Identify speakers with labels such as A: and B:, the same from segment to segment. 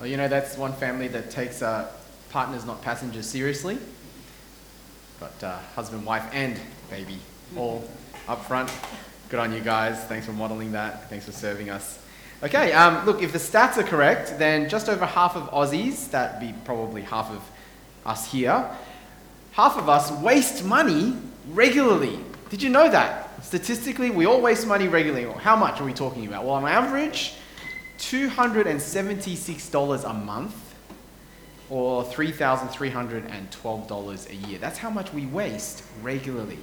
A: Well, you know, that's one family that takes uh, partners, not passengers, seriously. Got uh, husband, wife, and baby all up front. Good on you guys. Thanks for modeling that. Thanks for serving us. Okay, um, look, if the stats are correct, then just over half of Aussies, that'd be probably half of us here, half of us waste money regularly. Did you know that? Statistically, we all waste money regularly. How much are we talking about? Well, on average, $276 a month or $3,312 a year. That's how much we waste regularly.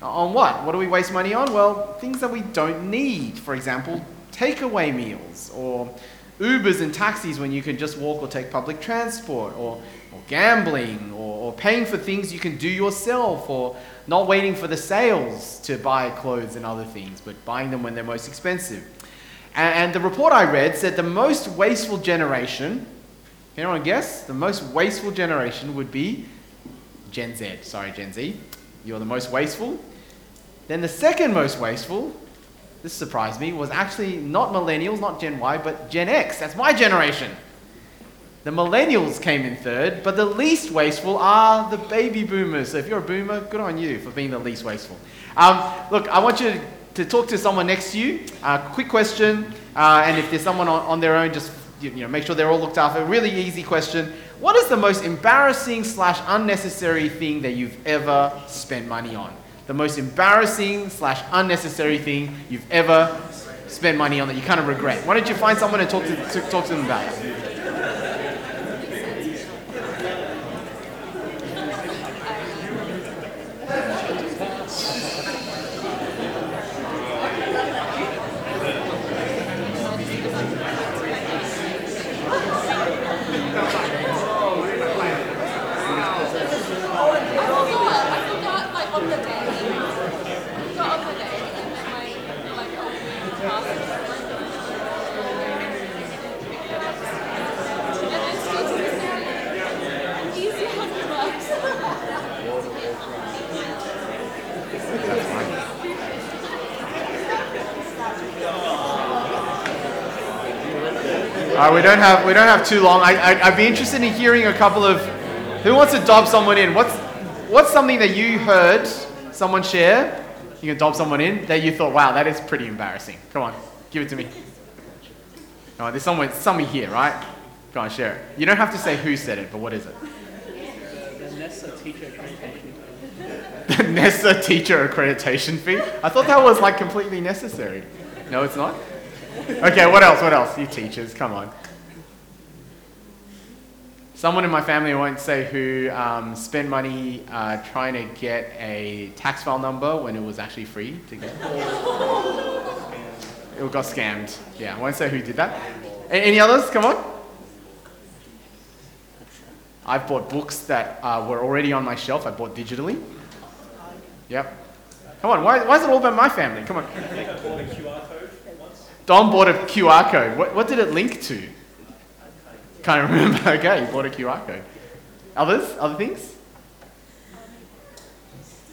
A: On what? What do we waste money on? Well, things that we don't need. For example, takeaway meals or Ubers and taxis when you can just walk or take public transport or, or gambling or, or paying for things you can do yourself or not waiting for the sales to buy clothes and other things, but buying them when they're most expensive. And, the report I read said the most wasteful generation, can anyone guess? The most wasteful generation would be Gen Z. Sorry, Gen Z. You're the most wasteful. Then the second most wasteful, this surprised me, was actually not millennials, not Gen Y, but Gen X. That's my generation. The millennials came in third, but the least wasteful are the baby boomers. So if you're a boomer, good on you for being the least wasteful. Um, look, I want you to, to, talk to someone next to you. Uh, quick question, uh, and if there's someone on, on their own, just you, know, make sure they're all looked after. Really easy question. What is the most embarrassing slash unnecessary thing that you've ever spent money on? The most embarrassing slash unnecessary thing you've ever spent money on that you kind of regret. Why don't you find someone and talk to, to talk to them about it? All right, we don't have we don't have too long. I, I would be interested in hearing a couple of who wants to dob someone in. What's what's something that you heard someone share? You can dob someone in that you thought, wow, that is pretty embarrassing. Come on, give it to me. Oh, there's someone somebody here, right? Go on, share it. You don't have to say who said it, but what is it?
B: The NESA teacher accreditation
A: fee. the NESA teacher accreditation fee? I thought that was like completely necessary. No, it's not. Okay, what else? What else? You teachers, come on. Someone in my family, I won't say who, um, spent money uh, trying to get a tax file number when it was actually free to get. it got scammed. Yeah, I won't say who did that. Any others? Come on. I've bought books that uh, were already on my shelf. I bought digitally. Yep. Come on, why, why is it all about my family? Come on. Don bought a QR code. What, what did it link to? Can't remember. Okay, you bought a QR code. Others? Other things?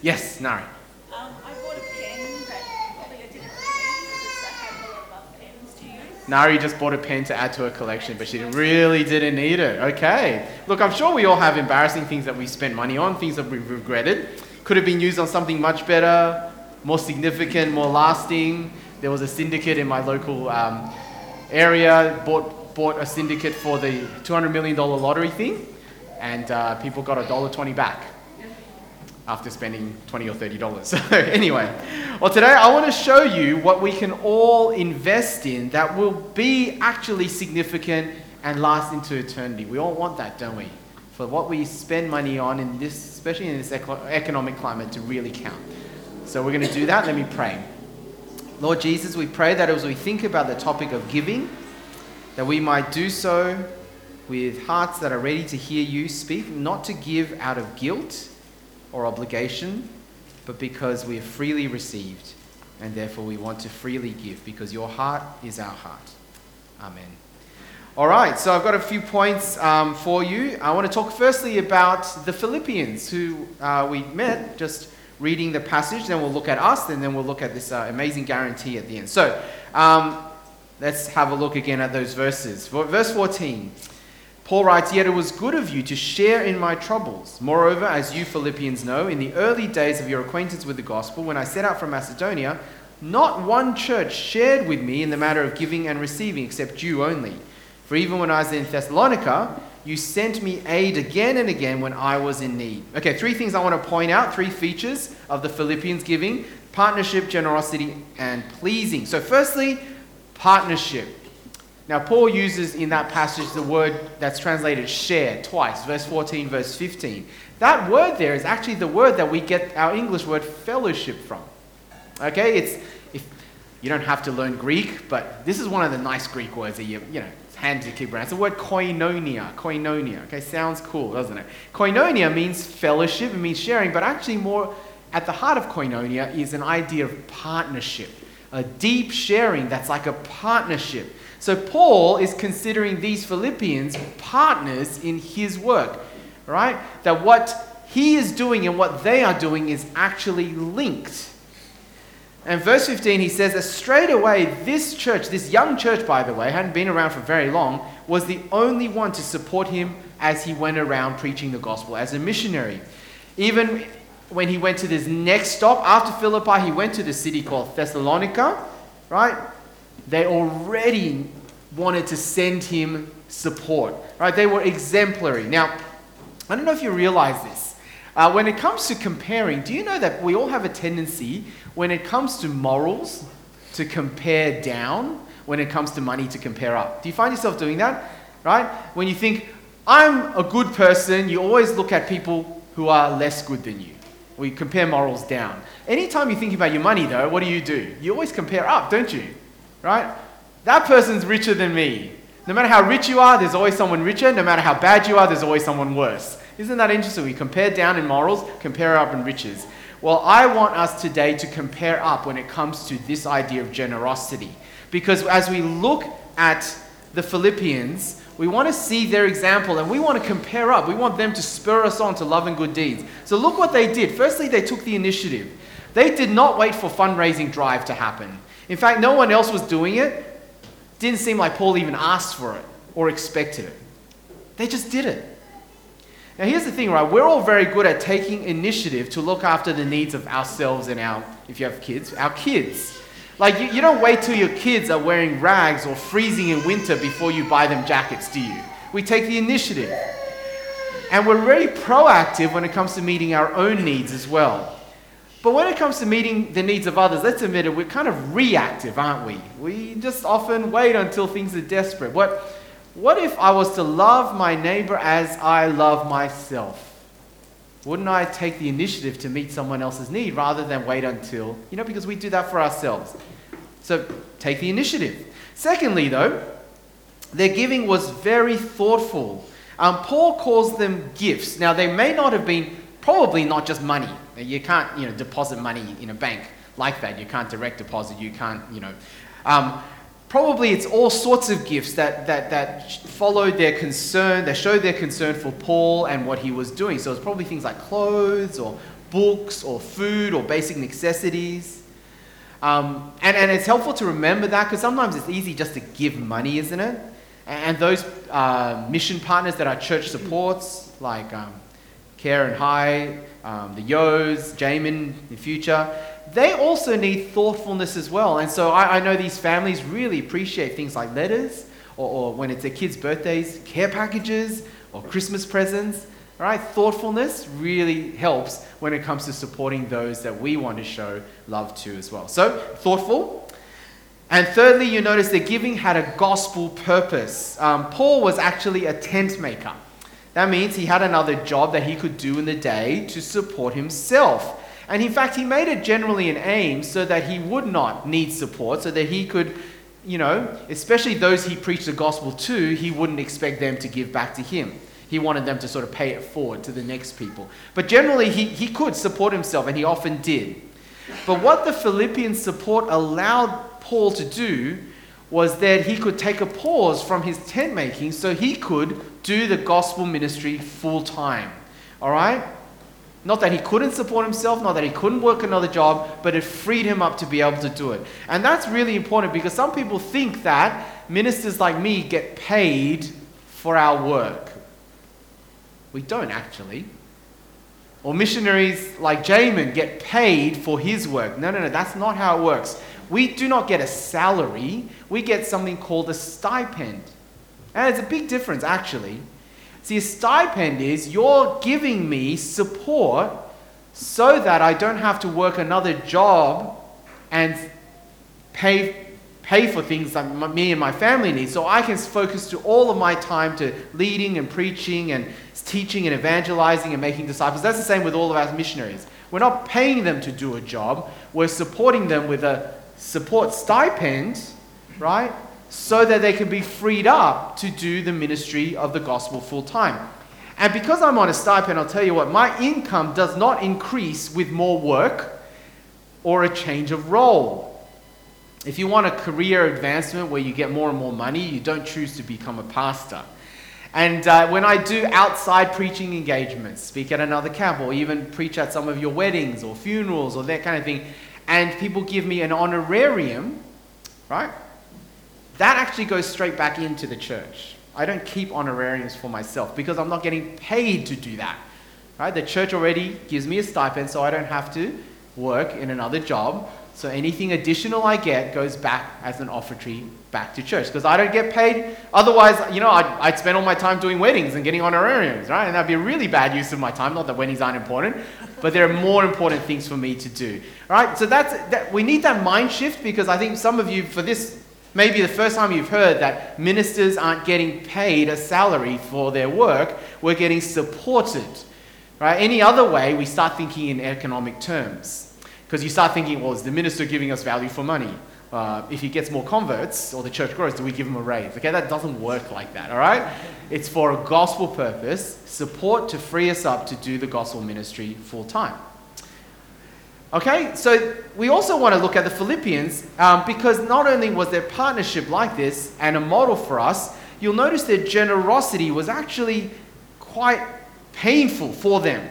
A: Yes, Nari. Um,
C: I bought a pen that probably I didn't need because I had a lot of other pens to use.
A: Nari just bought a pen to add to her collection, but she really didn't need it. Okay. Look, I'm sure we all have embarrassing things that we spent money on, things that we've regretted. Could have been used on something much better, more significant, more lasting there was a syndicate in my local um, area, bought, bought a syndicate for the $200 million lottery thing, and uh, people got a dollar twenty back after spending $20 or 30 dollars. So anyway, well today I want to show you what we can all invest in that will be actually significant and last into eternity. We all want that, don't we? For what we spend money on in this, especially in this economic climate, to really count. So we're going to do that. Let me pray. Lord Jesus, we pray that as we think about the topic of giving, that we might do so with hearts that are ready to hear you speak, not to give out of guilt or obligation, but because we have freely received, and therefore we want to freely give, because your heart is our heart. Amen. All right, so I've got a few points um, for you. I want to talk firstly about the Philippians, who uh, we met just reading the passage, then we'll look at us, and then we'll look at this uh, amazing guarantee at the end. So um, let's have a look again at those verses. Verse 14 Paul writes, Yet it was good of you to share in my troubles. Moreover, as you Philippians know, in the early days of your acquaintance with the gospel, when I set out from Macedonia, not one church shared with me in the matter of giving and receiving, except you only. For even when I was in Thessalonica, you sent me aid again and again when I was in need. Okay, three things I want to point out, three features of the Philippians giving partnership, generosity, and pleasing. So, firstly, partnership. Now, Paul uses in that passage the word that's translated share twice, verse 14, verse 15. That word there is actually the word that we get our English word fellowship from. Okay, it's if you don't have to learn Greek, but this is one of the nice Greek words that you you know handy to keep around. It's the word koinonia. Koinonia. Okay, sounds cool, doesn't it? Koinonia means fellowship. It means sharing, but actually more at the heart of koinonia is an idea of partnership, a deep sharing that's like a partnership. So Paul is considering these Philippians partners in his work, right? That what he is doing and what they are doing is actually linked. And verse 15, he says that straight away, this church, this young church, by the way, hadn't been around for very long, was the only one to support him as he went around preaching the gospel as a missionary. Even when he went to this next stop after Philippi, he went to the city called Thessalonica, right? They already wanted to send him support, right? They were exemplary. Now, I don't know if you realize this. Uh, when it comes to comparing, do you know that we all have a tendency, when it comes to morals, to compare down, when it comes to money, to compare up? Do you find yourself doing that? Right? When you think, I'm a good person, you always look at people who are less good than you. We compare morals down. Anytime you think about your money, though, what do you do? You always compare up, don't you? Right? That person's richer than me. No matter how rich you are, there's always someone richer. No matter how bad you are, there's always someone worse. Isn't that interesting? We compare down in morals, compare up in riches. Well, I want us today to compare up when it comes to this idea of generosity. Because as we look at the Philippians, we want to see their example and we want to compare up. We want them to spur us on to love and good deeds. So look what they did. Firstly, they took the initiative. They did not wait for fundraising drive to happen. In fact, no one else was doing it. Didn't seem like Paul even asked for it or expected it. They just did it. Now, here's the thing, right? We're all very good at taking initiative to look after the needs of ourselves and our, if you have kids, our kids. Like, you, you don't wait till your kids are wearing rags or freezing in winter before you buy them jackets, do you? We take the initiative. And we're very proactive when it comes to meeting our own needs as well. But when it comes to meeting the needs of others, let's admit it, we're kind of reactive, aren't we? We just often wait until things are desperate. What, what if I was to love my neighbor as I love myself? Wouldn't I take the initiative to meet someone else's need rather than wait until, you know, because we do that for ourselves. So take the initiative. Secondly, though, their giving was very thoughtful. Um, Paul calls them gifts. Now, they may not have been, probably not just money. You can't, you know, deposit money in a bank like that. You can't direct deposit. You can't, you know. Um, probably it's all sorts of gifts that, that, that followed their concern, they showed their concern for Paul and what he was doing. So it's probably things like clothes or books or food or basic necessities. Um, and, and it's helpful to remember that because sometimes it's easy just to give money, isn't it? And those uh, mission partners that our church supports, like um, Care and High, um, the Yos, Jamin in the future, they also need thoughtfulness as well. And so I, I know these families really appreciate things like letters, or, or when it's their kids' birthdays, care packages, or Christmas presents. Right? Thoughtfulness really helps when it comes to supporting those that we want to show love to as well. So, thoughtful. And thirdly, you notice that giving had a gospel purpose. Um, Paul was actually a tent maker. That means he had another job that he could do in the day to support himself. And in fact, he made it generally an aim so that he would not need support, so that he could, you know, especially those he preached the gospel to, he wouldn't expect them to give back to him. He wanted them to sort of pay it forward to the next people. But generally, he, he could support himself, and he often did. But what the Philippian support allowed Paul to do was that he could take a pause from his tent making so he could do the gospel ministry full time. All right? Not that he couldn't support himself, not that he couldn't work another job, but it freed him up to be able to do it. And that's really important because some people think that ministers like me get paid for our work. We don't actually. Or missionaries like Jamin get paid for his work. No, no, no, that's not how it works. We do not get a salary, we get something called a stipend. And it's a big difference, actually. See, a stipend is you're giving me support so that I don't have to work another job and pay, pay for things that me and my family need. So I can focus to all of my time to leading and preaching and teaching and evangelizing and making disciples. That's the same with all of our missionaries. We're not paying them to do a job, we're supporting them with a support stipend, right? So that they can be freed up to do the ministry of the gospel full time. And because I'm on a stipend, I'll tell you what, my income does not increase with more work or a change of role. If you want a career advancement where you get more and more money, you don't choose to become a pastor. And uh, when I do outside preaching engagements, speak at another camp, or even preach at some of your weddings or funerals or that kind of thing, and people give me an honorarium, right? That actually goes straight back into the church. I don't keep honorariums for myself because I'm not getting paid to do that. Right? The church already gives me a stipend, so I don't have to work in another job. So anything additional I get goes back as an offertory back to church because I don't get paid. Otherwise, you know, I'd, I'd spend all my time doing weddings and getting honorariums, right? And that'd be a really bad use of my time. Not that weddings aren't important, but there are more important things for me to do, right? So that's that. We need that mind shift because I think some of you, for this, maybe the first time you've heard that ministers aren't getting paid a salary for their work. We're getting supported, right? Any other way, we start thinking in economic terms. Because you start thinking, well, is the minister giving us value for money? Uh, if he gets more converts or the church grows, do we give him a raise? Okay, that doesn't work like that, all right? It's for a gospel purpose, support to free us up to do the gospel ministry full time. Okay, so we also want to look at the Philippians um, because not only was their partnership like this and a model for us, you'll notice their generosity was actually quite painful for them.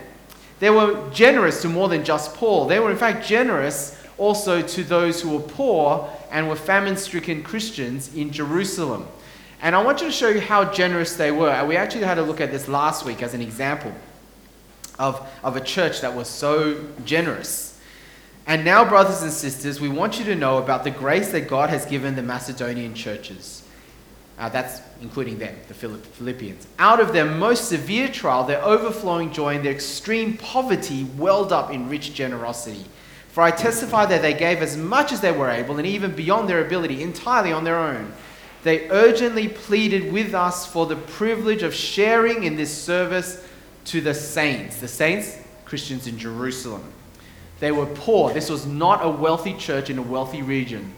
A: They were generous to more than just Paul. They were, in fact, generous also to those who were poor and were famine stricken Christians in Jerusalem. And I want you to show you how generous they were. We actually had a look at this last week as an example of, of a church that was so generous. And now, brothers and sisters, we want you to know about the grace that God has given the Macedonian churches. Uh, that's including them, the Philippians. Out of their most severe trial, their overflowing joy and their extreme poverty welled up in rich generosity. For I testify that they gave as much as they were able, and even beyond their ability, entirely on their own. They urgently pleaded with us for the privilege of sharing in this service to the saints. The saints, Christians in Jerusalem. They were poor. This was not a wealthy church in a wealthy region.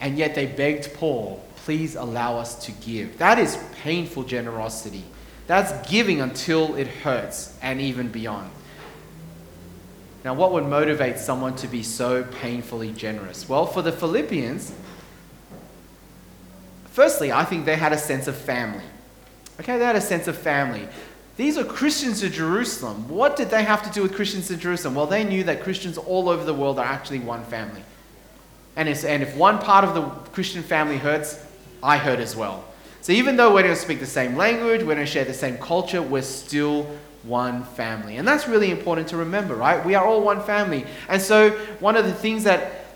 A: And yet they begged Paul please allow us to give. That is painful generosity. That's giving until it hurts and even beyond. Now, what would motivate someone to be so painfully generous? Well, for the Philippians, firstly, I think they had a sense of family. Okay, they had a sense of family. These are Christians in Jerusalem. What did they have to do with Christians in Jerusalem? Well, they knew that Christians all over the world are actually one family. And, and if one part of the Christian family hurts, I hurt as well. So even though we don't speak the same language, we don't share the same culture, we're still one family. And that's really important to remember, right? We are all one family. And so one of the things that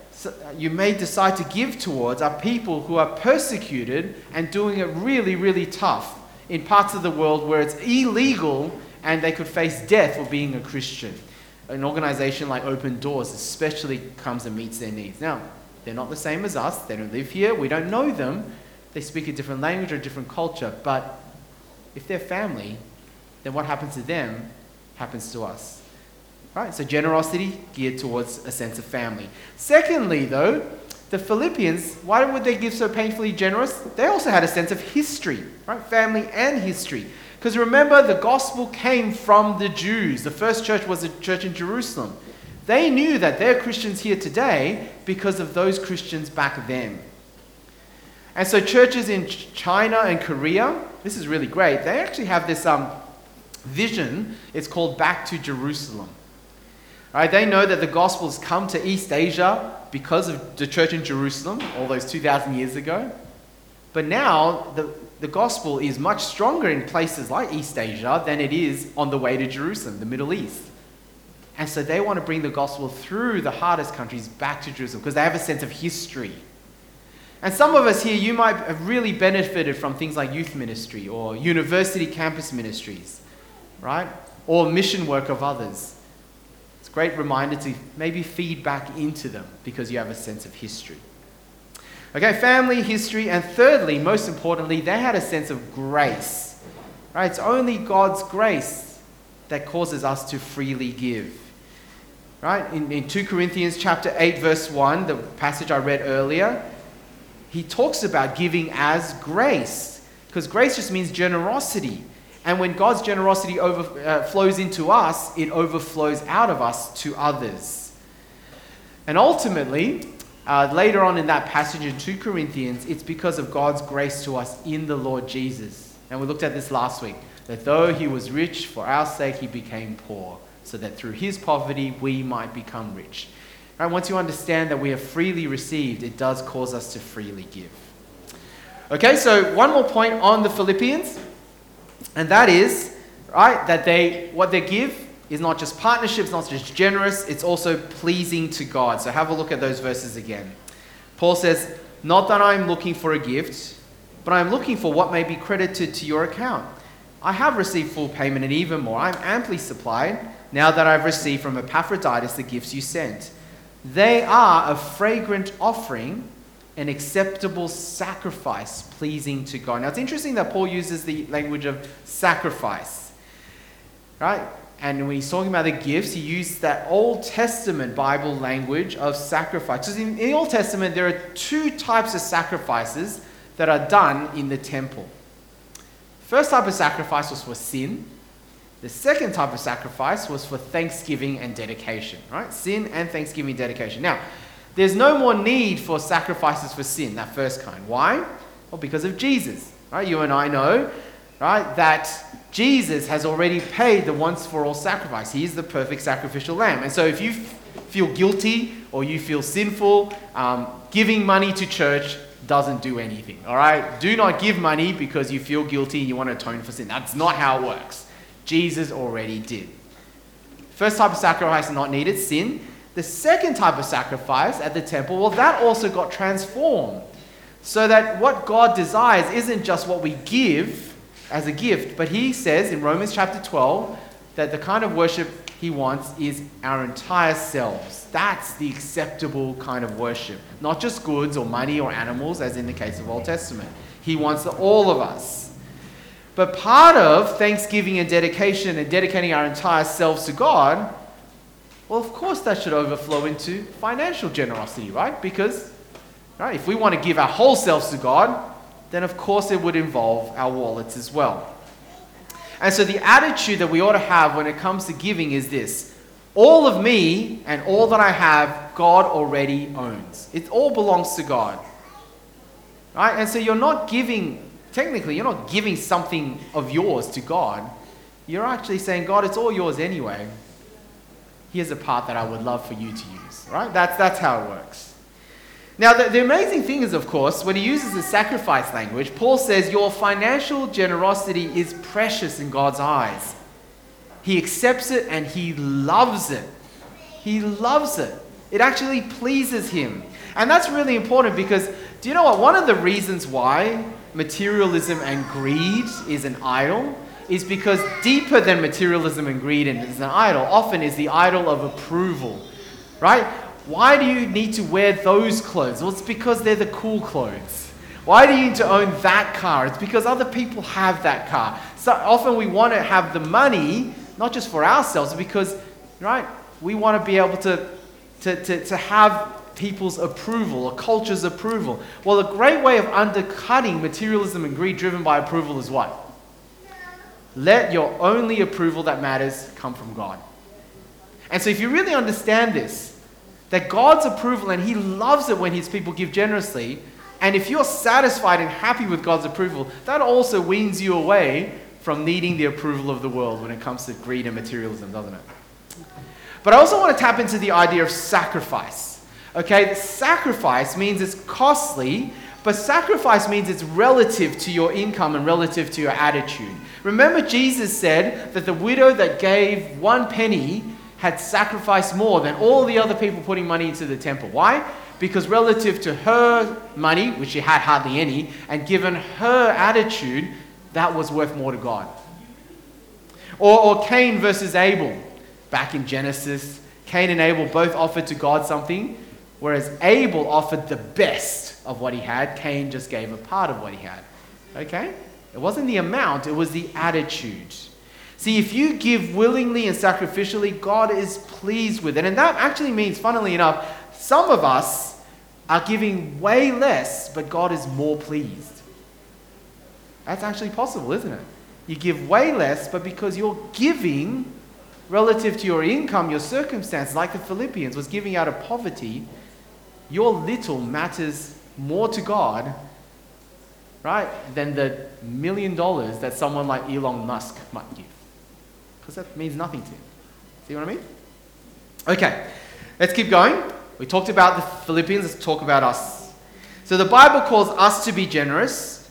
A: you may decide to give towards are people who are persecuted and doing it really, really tough in parts of the world where it's illegal and they could face death for being a Christian. An organization like Open Doors especially comes and meets their needs. Now, they're not the same as us, they don't live here, we don't know them, they speak a different language or a different culture, but if they're family, then what happens to them happens to us. Right? So generosity geared towards a sense of family. Secondly, though, the Philippians, why would they give so painfully generous? They also had a sense of history, right? Family and history. Because remember, the gospel came from the Jews. The first church was a church in Jerusalem. They knew that they're Christians here today because of those Christians back then. And so churches in China and Korea, this is really great. They actually have this um, vision. It's called Back to Jerusalem. Right? They know that the gospel's come to East Asia because of the church in Jerusalem all those 2,000 years ago. But now the, the gospel is much stronger in places like East Asia than it is on the way to Jerusalem, the Middle East. And so they want to bring the gospel through the hardest countries back to Jerusalem because they have a sense of history. And some of us here, you might have really benefited from things like youth ministry or university campus ministries, right? Or mission work of others. A great reminder to maybe feed back into them because you have a sense of history. Okay, family, history, and thirdly, most importantly, they had a sense of grace. Right? It's only God's grace that causes us to freely give. Right? In, in 2 Corinthians chapter 8, verse 1, the passage I read earlier, he talks about giving as grace. Because grace just means generosity. And when God's generosity over, uh, into us, it overflows out of us to others. And ultimately, uh, later on in that passage in 2 Corinthians, it's because of God's grace to us in the Lord Jesus. And we looked at this last week that though he was rich, for our sake he became poor, so that through his poverty we might become rich. Right, once you understand that we have freely received, it does cause us to freely give. Okay, so one more point on the Philippians, and that is, right, that they what they give is not just partnerships, not just generous, it's also pleasing to God. So have a look at those verses again. Paul says, Not that I'm looking for a gift, but I'm looking for what may be credited to your account. I have received full payment and even more. I'm amply supplied now that I've received from Epaphroditus the gifts you sent. They are a fragrant offering, an acceptable sacrifice pleasing to God. Now it's interesting that Paul uses the language of sacrifice. Right? And when he's talking about the gifts, he used that Old Testament Bible language of sacrifice. Because in the Old Testament, there are two types of sacrifices that are done in the temple. First type of sacrifice was for sin. The second type of sacrifice was for thanksgiving and dedication, right? Sin and thanksgiving dedication. Now, there's no more need for sacrifices for sin, that first kind. Why? Well, because of Jesus, right? You and I know, right, that Jesus has already paid the once for all sacrifice. He is the perfect sacrificial lamb. And so if you feel guilty or you feel sinful, um, giving money to church doesn't do anything. All right? Do not give money because you feel guilty and you want to atone for sin. That's not how it works. Jesus already did. First type of sacrifice is not needed, sin. The second type of sacrifice at the temple, well, that also got transformed. So that what God desires isn't just what we give, as a gift. But he says in Romans chapter 12 that the kind of worship he wants is our entire selves. That's the acceptable kind of worship. Not just goods or money or animals, as in the case of Old Testament. He wants all of us. But part of thanksgiving and dedication and dedicating our entire selves to God, well, of course, that should overflow into financial generosity, right? Because right, if we want to give our whole selves to God, then of course it would involve our wallets as well. And so the attitude that we ought to have when it comes to giving is this all of me and all that I have, God already owns. It all belongs to God. Right? And so you're not giving, technically, you're not giving something of yours to God. You're actually saying, God, it's all yours anyway. Here's a part that I would love for you to use. Right? That's, that's how it works. Now, the, the, amazing thing is, of course, when he uses the sacrifice language, Paul says your financial generosity is precious in God's eyes. He accepts it and he loves it. He loves it. It actually pleases him. And that's really important because do you know what? One of the reasons why materialism and greed is an idol is because deeper than materialism and greed is an idol often is the idol of approval. Right? Why do you need to wear those clothes? Well, it's because they're the cool clothes. Why do you need to own that car? It's because other people have that car. So often we want to have the money, not just for ourselves, because, right, we want to be able to, to, to, to have people's approval or culture's approval. Well, a great way of undercutting materialism and greed driven by approval is what? Let your only approval that matters come from God. And so if you really understand this, that God's approval, and He loves it when His people give generously. And if you're satisfied and happy with God's approval, that also weans you away from needing the approval of the world when it comes to greed and materialism, doesn't it? But I also want to tap into the idea of sacrifice. Okay, sacrifice means it's costly, But sacrifice means it's relative to your income and relative to your attitude. Remember, Jesus said that the widow that gave one penny had sacrificed more than all the other people putting money into the temple. Why? Because relative to her money, which she had hardly any, and given her attitude, that was worth more to God. Or, or Cain versus Abel. Back in Genesis, Cain and Abel both offered to God something, whereas Abel offered the best of what he had. Cain just gave a part of what he had. Okay? It wasn't the amount, it was the attitude. See, if you give willingly and sacrificially, God is pleased with it. And that actually means, funnily enough, some of us are giving way less, but God is more pleased. That's actually possible, isn't it? You give way less, but because you're giving relative to your income, your circumstances, like the Philippians was giving out of poverty, your little matters more to God, right, than the million dollars that someone like Elon Musk might give because that means nothing to him. See what I mean? Okay, let's keep going. We talked about the Philippians, let's talk about us. So the Bible calls us to be generous,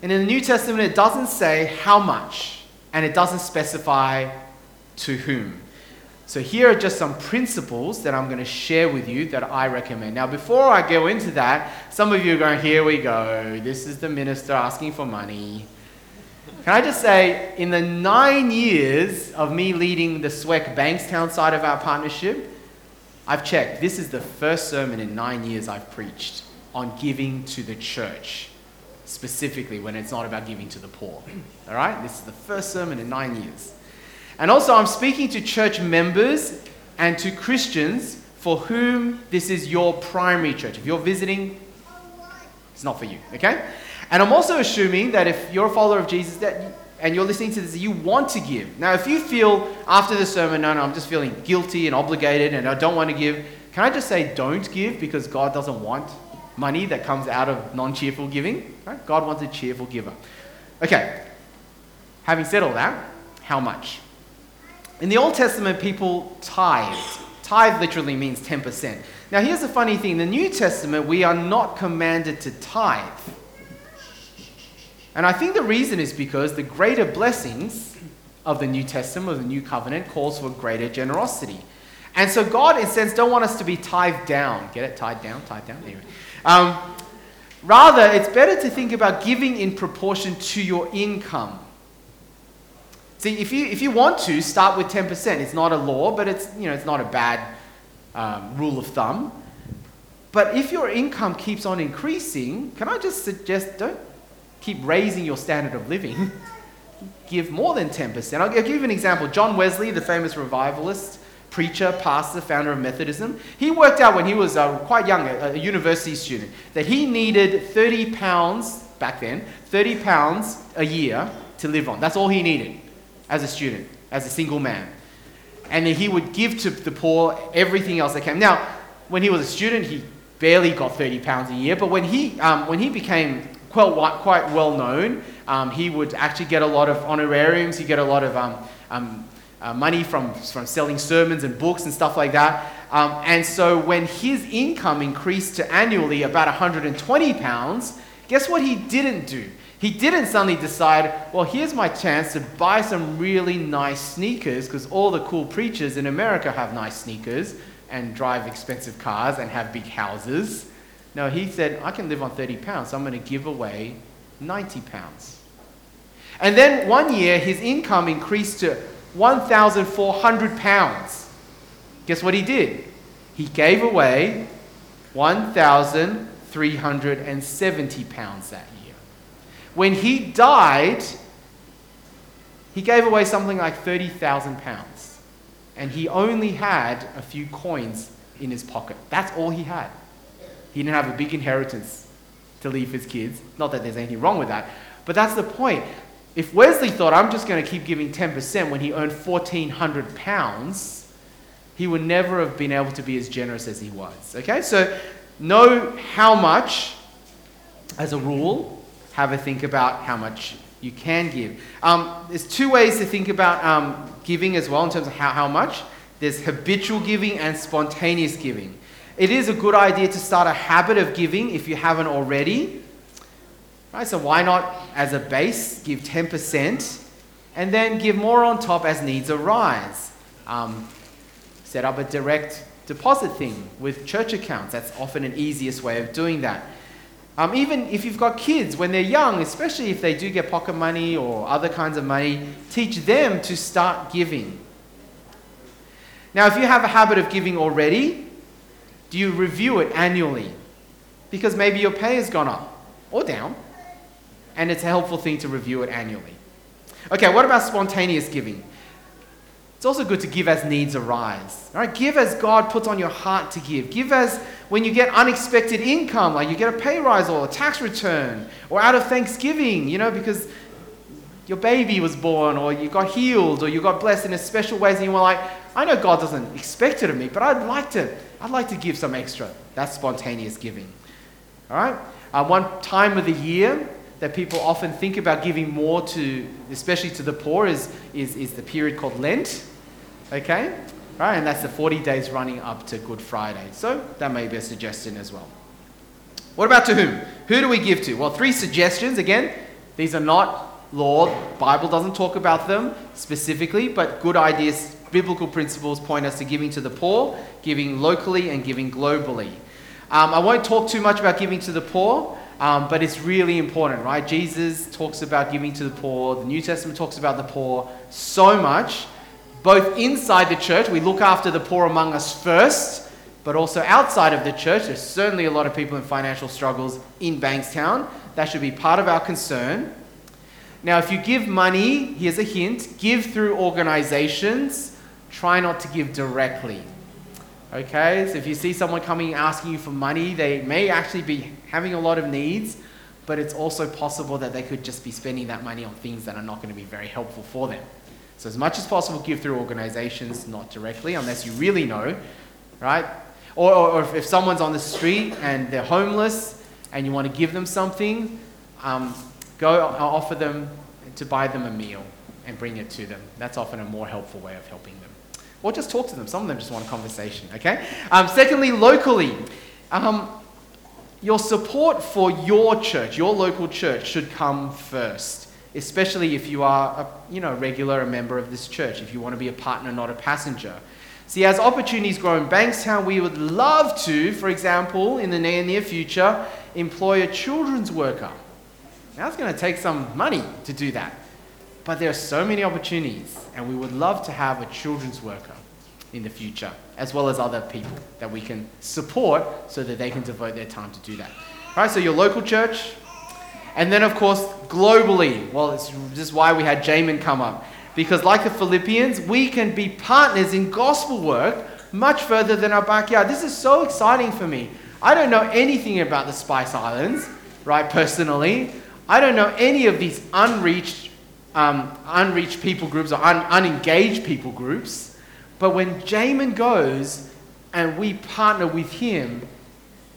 A: and in the New Testament, it doesn't say how much, and it doesn't specify to whom. So here are just some principles that I'm going to share with you that I recommend. Now, before I go into that, some of you are going, here we go. This is the minister asking for money. Can I just say, in the nine years of me leading the SWEC Bankstown side of our partnership, I've checked. This is the first sermon in nine years I've preached on giving to the church, specifically when it's not about giving to the poor. All right? This is the first sermon in nine years. And also, I'm speaking to church members and to Christians for whom this is your primary church. If you're visiting, it's not for you, okay? And I'm also assuming that if you're a follower of Jesus that, and you're listening to this, you want to give. Now, if you feel after the sermon, no, no, I'm just feeling guilty and obligated and I don't want to give, can I just say don't give because God doesn't want money that comes out of non cheerful giving? Right? God wants a cheerful giver. Okay, having said all that, how much? In the Old Testament, people tithed. Tithe literally means 10%. Now, here's the funny thing in the New Testament, we are not commanded to tithe. And I think the reason is because the greater blessings of the New Testament, of the New Covenant, calls for greater generosity. And so God, in a sense, don't want us to be tied down. Get it? Tied down? Tied down? Anyway. Um, rather, it's better to think about giving in proportion to your income. See, if you, if you want to, start with 10%. It's not a law, but it's, you know, it's not a bad um, rule of thumb. But if your income keeps on increasing, can I just suggest don't keep raising your standard of living, give more than 10%. I'll give you an example. John Wesley, the famous revivalist, preacher, pastor, founder of Methodism, he worked out when he was uh, quite young, a, a university student, that he needed 30 pounds back then, 30 pounds a year to live on. That's all he needed as a student, as a single man. And he would give to the poor everything else that came. Now, when he was a student, he barely got 30 pounds a year, but when he, um, when he became quite, quite well known. Um, he would actually get a lot of honorariums. He'd get a lot of um, um, uh, money from, from selling sermons and books and stuff like that. Um, and so when his income increased to annually about 120 pounds, guess what he didn't do? He didn't suddenly decide, well, here's my chance to buy some really nice sneakers because all the cool preachers in America have nice sneakers and drive expensive cars and have big houses. No, he said, I can live on 30 pounds, so I'm going to give away 90 pounds. And then one year, his income increased to 1,400 pounds. Guess what he did? He gave away 1,370 pounds that. When he died, he gave away something like 30,000 pounds. And he only had a few coins in his pocket. That's all he had. He didn't have a big inheritance to leave his kids. Not that there's anything wrong with that, but that's the point. If Wesley thought, I'm just going to keep giving 10% when he earned 1,400 pounds, he would never have been able to be as generous as he was. Okay? So, know how much as a rule. Have a think about how much you can give. Um, there's two ways to think about um, giving as well in terms of how, how much. There's habitual giving and spontaneous giving. It is a good idea to start a habit of giving if you haven't already. Right? So why not, as a base, give 10% and then give more on top as needs arise? Um, set up a direct deposit thing with church accounts. That's often an easiest way of doing that. Um, even if you've got kids, when they're young, especially if they do get pocket money or other kinds of money, teach them to start giving. Now, if you have a habit of giving already, do you review it annually? Because maybe your pay has gone up or down, and it's a helpful thing to review it annually. Okay, what about spontaneous giving? It's also good to give as needs arise. Right? Give as God puts on your heart to give. Give as when you get unexpected income, like you get a pay rise or a tax return, or out of Thanksgiving, you know, because your baby was born, or you got healed, or you got blessed in a special ways, and you were like, I know God doesn't expect it of me, but I'd like to, I'd like to give some extra. That's spontaneous giving. All right? Uh, one time of the year that people often think about giving more to, especially to the poor, is, is, is the period called Lent. Okay? Right? And that's the 40 days running up to Good Friday. So that may be a suggestion as well. What about to whom? Who do we give to? Well, three suggestions. Again, these are not law. Bible doesn't talk about them specifically, but good ideas, biblical principles point us to giving to the poor, giving locally, and giving globally. Um, I won't talk too much about giving to the poor, um, but it's really important, right? Jesus talks about giving to the poor. The New Testament talks about the poor so much both inside the church, we look after the poor among us first, but also outside of the church. There's certainly a lot of people in financial struggles in Bankstown. That should be part of our concern. Now, if you give money, here's a hint give through organizations, try not to give directly. Okay, so if you see someone coming asking you for money, they may actually be having a lot of needs, but it's also possible that they could just be spending that money on things that are not going to be very helpful for them. So, as much as possible, give through organizations, not directly, unless you really know, right? Or, or, if, if, someone's on the street and they're homeless and you want to give them something, um, go offer them to buy them a meal and bring it to them. That's often a more helpful way of helping them. Or just talk to them. Some of them just want a conversation, okay? Um, secondly, locally. Um, your support for your church, your local church, should come first especially if you are a you know, regular a member of this church, if you want to be a partner, not a passenger. See, as opportunities grow in Bankstown, we would love to, for example, in the near, near future, employ a children's worker. Now, it's going to take some money to do that. But there are so many opportunities, and we would love to have a children's worker in the future, as well as other people that we can support so that they can devote their time to do that. All right, so your local church, and then, of course, globally. Well, it's just why we had Jamin come up. Because, like the Philippians, we can be partners in gospel work much further than our backyard. This is so exciting for me. I don't know anything about the Spice Islands, right, personally. I don't know any of these unreached, um, unreached people groups or un- unengaged people groups. But when Jamin goes and we partner with him,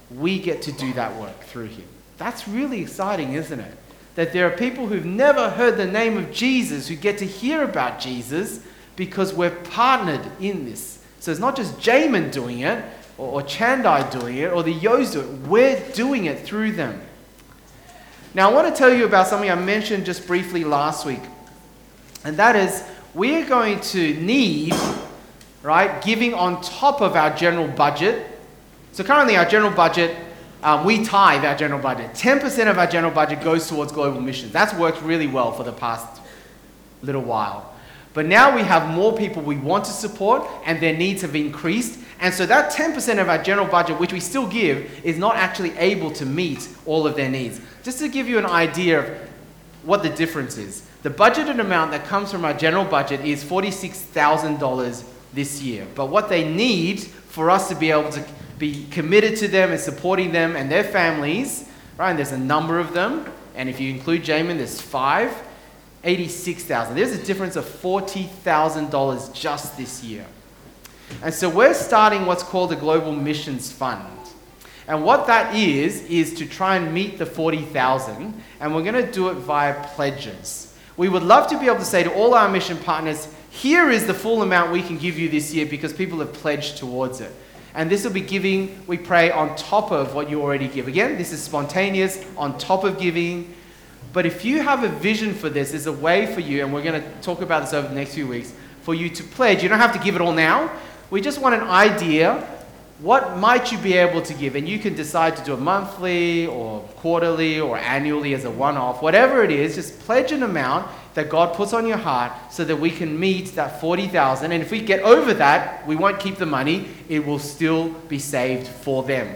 A: we get to do that work through him. That's really exciting, isn't it? That there are people who've never heard the name of Jesus who get to hear about Jesus because we're partnered in this. So it's not just Jamin doing it, or, or Chandai doing it, or the Yos doing it. We're doing it through them. Now, I want to tell you about something I mentioned just briefly last week, and that is we're going to need, right, giving on top of our general budget. So currently, our general budget um, we tithe our general budget. 10% of our general budget goes towards global missions. That's worked really well for the past little while. But now we have more people we want to support, and their needs have increased. And so that 10% of our general budget, which we still give, is not actually able to meet all of their needs. Just to give you an idea of what the difference is, the budgeted amount that comes from our general budget is $46,000 this year. But what they need for us to be able to be committed to them and supporting them and their families, right? And there's a number of them. And if you include Jamin, there's five. 86,000. There's a difference of $40,000 just this year. And so we're starting what's called a Global Missions Fund. And what that is, is to try and meet the 40,000, and we're going to do it via pledges. We would love to be able to say to all our mission partners, here is the full amount we can give you this year because people have pledged towards it. And this will be giving, we pray, on top of what you already give. Again, this is spontaneous, on top of giving. But if you have a vision for this, there's a way for you, and we're going to talk about this over the next few weeks, for you to pledge. You don't have to give it all now. We just want an idea. What might you be able to give? And you can decide to do it monthly or quarterly or annually as a one off. Whatever it is, just pledge an amount that God puts on your heart so that we can meet that 40,000. And if we get over that, we won't keep the money. It will still be saved for them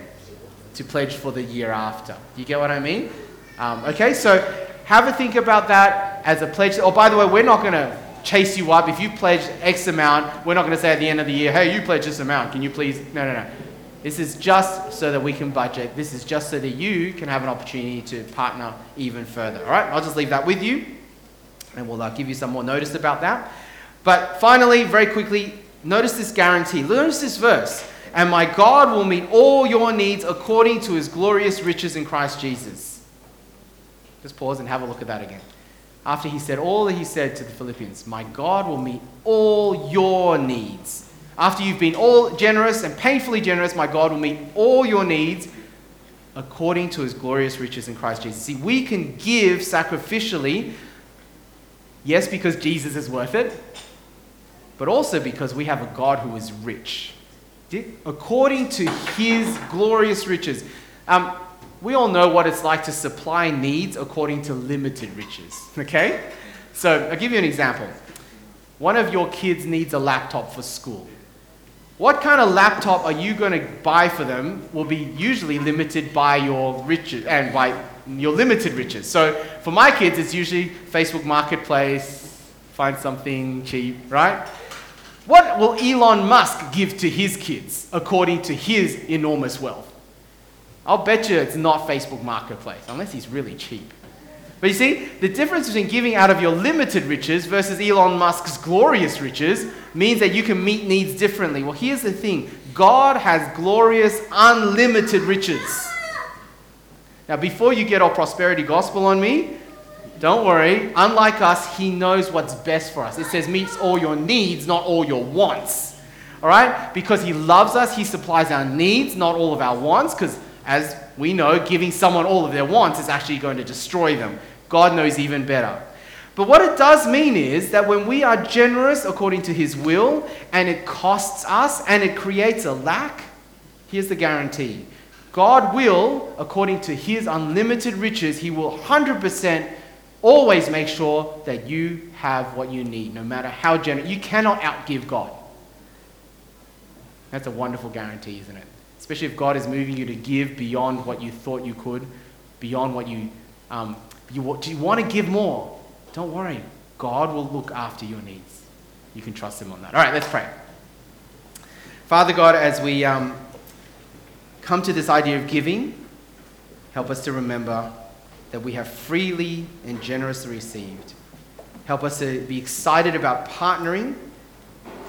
A: to pledge for the year after. You get what I mean? Um, okay, so have a think about that as a pledge. Oh, by the way, we're not going to chase you up. If you pledge X amount, we're not going to say at the end of the year, hey, you pledge this amount. Can you please? No, no, no. This is just so that we can budget. This is just so that you can have an opportunity to partner even further. All right, I'll just leave that with you and we'll uh, give you some more notice about that. But finally, very quickly, notice this guarantee. Notice this verse. And my God will meet all your needs according to his glorious riches in Christ Jesus. Just pause and have a look at that again. After he said all that he said to the Philippians, My God will meet all your needs. After you've been all generous and painfully generous, my God will meet all your needs according to his glorious riches in Christ Jesus. See, we can give sacrificially Yes, because Jesus is worth it, but also because we have a God who is rich. According to his glorious riches. Um, we all know what it's like to supply needs according to limited riches. Okay? So I'll give you an example. One of your kids needs a laptop for school. What kind of laptop are you going to buy for them will be usually limited by your riches and by your limited riches. So for my kids, it's usually Facebook Marketplace, find something cheap, right? What will Elon Musk give to his kids according to his enormous wealth? I'll bet you it's not Facebook Marketplace, unless he's really cheap. But you see, the difference between giving out of your limited riches versus Elon Musk's glorious riches means that you can meet needs differently. Well, here's the thing God has glorious, unlimited riches. Now, before you get all prosperity gospel on me, don't worry. Unlike us, He knows what's best for us. It says meets all your needs, not all your wants. All right? Because He loves us, He supplies our needs, not all of our wants. Because as we know, giving someone all of their wants is actually going to destroy them. God knows even better. But what it does mean is that when we are generous according to His will and it costs us and it creates a lack, here's the guarantee God will, according to his unlimited riches, he will 100% always make sure that you have what you need, no matter how generous. You cannot outgive God. That's a wonderful guarantee, isn't it? Especially if God is moving you to give beyond what you thought you could, beyond what you, um, you do you want to give more? Don't worry. God will look after your needs. You can trust him on that. All right, let's pray. Father God, as we um, come to this idea of giving, help us to remember that we have freely and generously received. Help us to be excited about partnering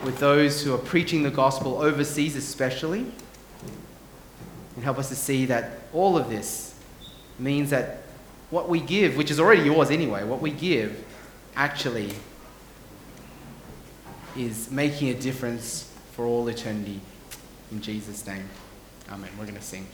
A: with those who are preaching the gospel overseas, especially. And help us to see that all of this means that what we give, which is already yours anyway, what we give actually is making a difference for all eternity. In Jesus' name. Amen. We're going to sing.